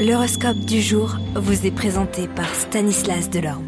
L'horoscope du jour vous est présenté par Stanislas Delorme.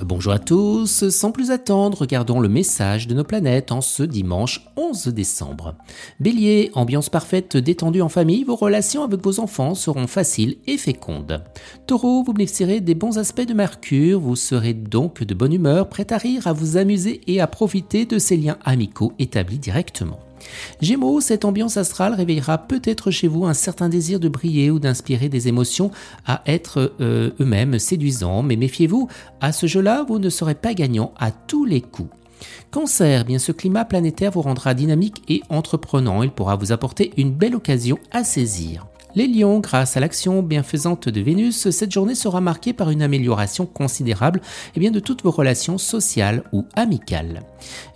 Bonjour à tous, sans plus attendre, regardons le message de nos planètes en ce dimanche 11 décembre. Bélier, ambiance parfaite détendue en famille, vos relations avec vos enfants seront faciles et fécondes. Taureau, vous bénéficierez des bons aspects de Mercure, vous serez donc de bonne humeur, prêt à rire, à vous amuser et à profiter de ces liens amicaux établis directement. Gémeaux, cette ambiance astrale réveillera peut-être chez vous un certain désir de briller ou d'inspirer des émotions à être euh, eux-mêmes séduisants, mais méfiez-vous, à ce jeu-là, vous ne serez pas gagnant à tous les coups. Cancer, bien ce climat planétaire vous rendra dynamique et entreprenant, il pourra vous apporter une belle occasion à saisir. Les lions, grâce à l'action bienfaisante de Vénus, cette journée sera marquée par une amélioration considérable eh bien, de toutes vos relations sociales ou amicales.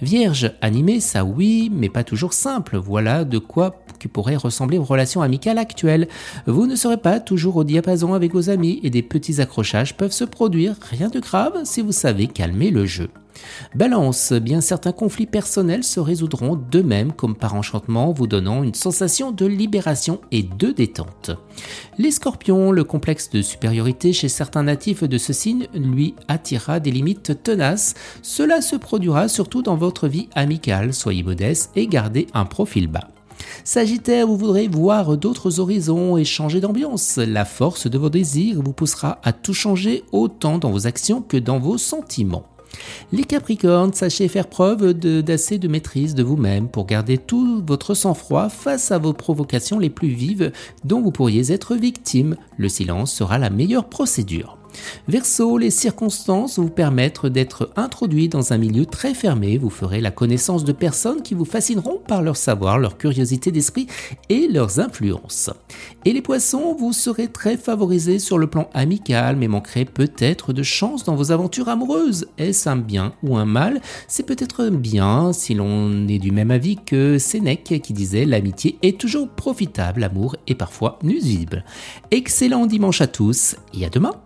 Vierge, animé, ça oui, mais pas toujours simple. Voilà de quoi qui pourrait ressembler aux relations amicales actuelles. Vous ne serez pas toujours au diapason avec vos amis et des petits accrochages peuvent se produire, rien de grave si vous savez calmer le jeu. Balance, bien certains conflits personnels se résoudront d'eux-mêmes comme par enchantement, vous donnant une sensation de libération et de détente. Les scorpions, le complexe de supériorité chez certains natifs de ce signe lui attirera des limites tenaces. Cela se produira surtout dans votre vie amicale, soyez modeste et gardez un profil bas. Sagittaire, vous voudrez voir d'autres horizons et changer d'ambiance. La force de vos désirs vous poussera à tout changer autant dans vos actions que dans vos sentiments. Les Capricornes, sachez faire preuve d'assez de, maîtrise de vous-même pour garder tout votre sang-froid face à vos provocations les plus vives dont vous pourriez être victime. Le silence sera la meilleure procédure. Verseau, les circonstances vous permettre d'être introduit dans un milieu très fermé. Vous ferez la connaissance de personnes qui vous fascineront par leur savoir, leur curiosité d'esprit et leurs influences. Et les poissons, vous serez très favorisés sur le plan amical, mais manquerez peut-être de chance dans vos aventures amoureuses. Est-ce un bien ou un mal? C'est peut-être bien si l'on est du même avis que Sénèque qui disait l'amitié est toujours profitable, l'amour est parfois nuisible. Excellent dimanche à tous et à demain.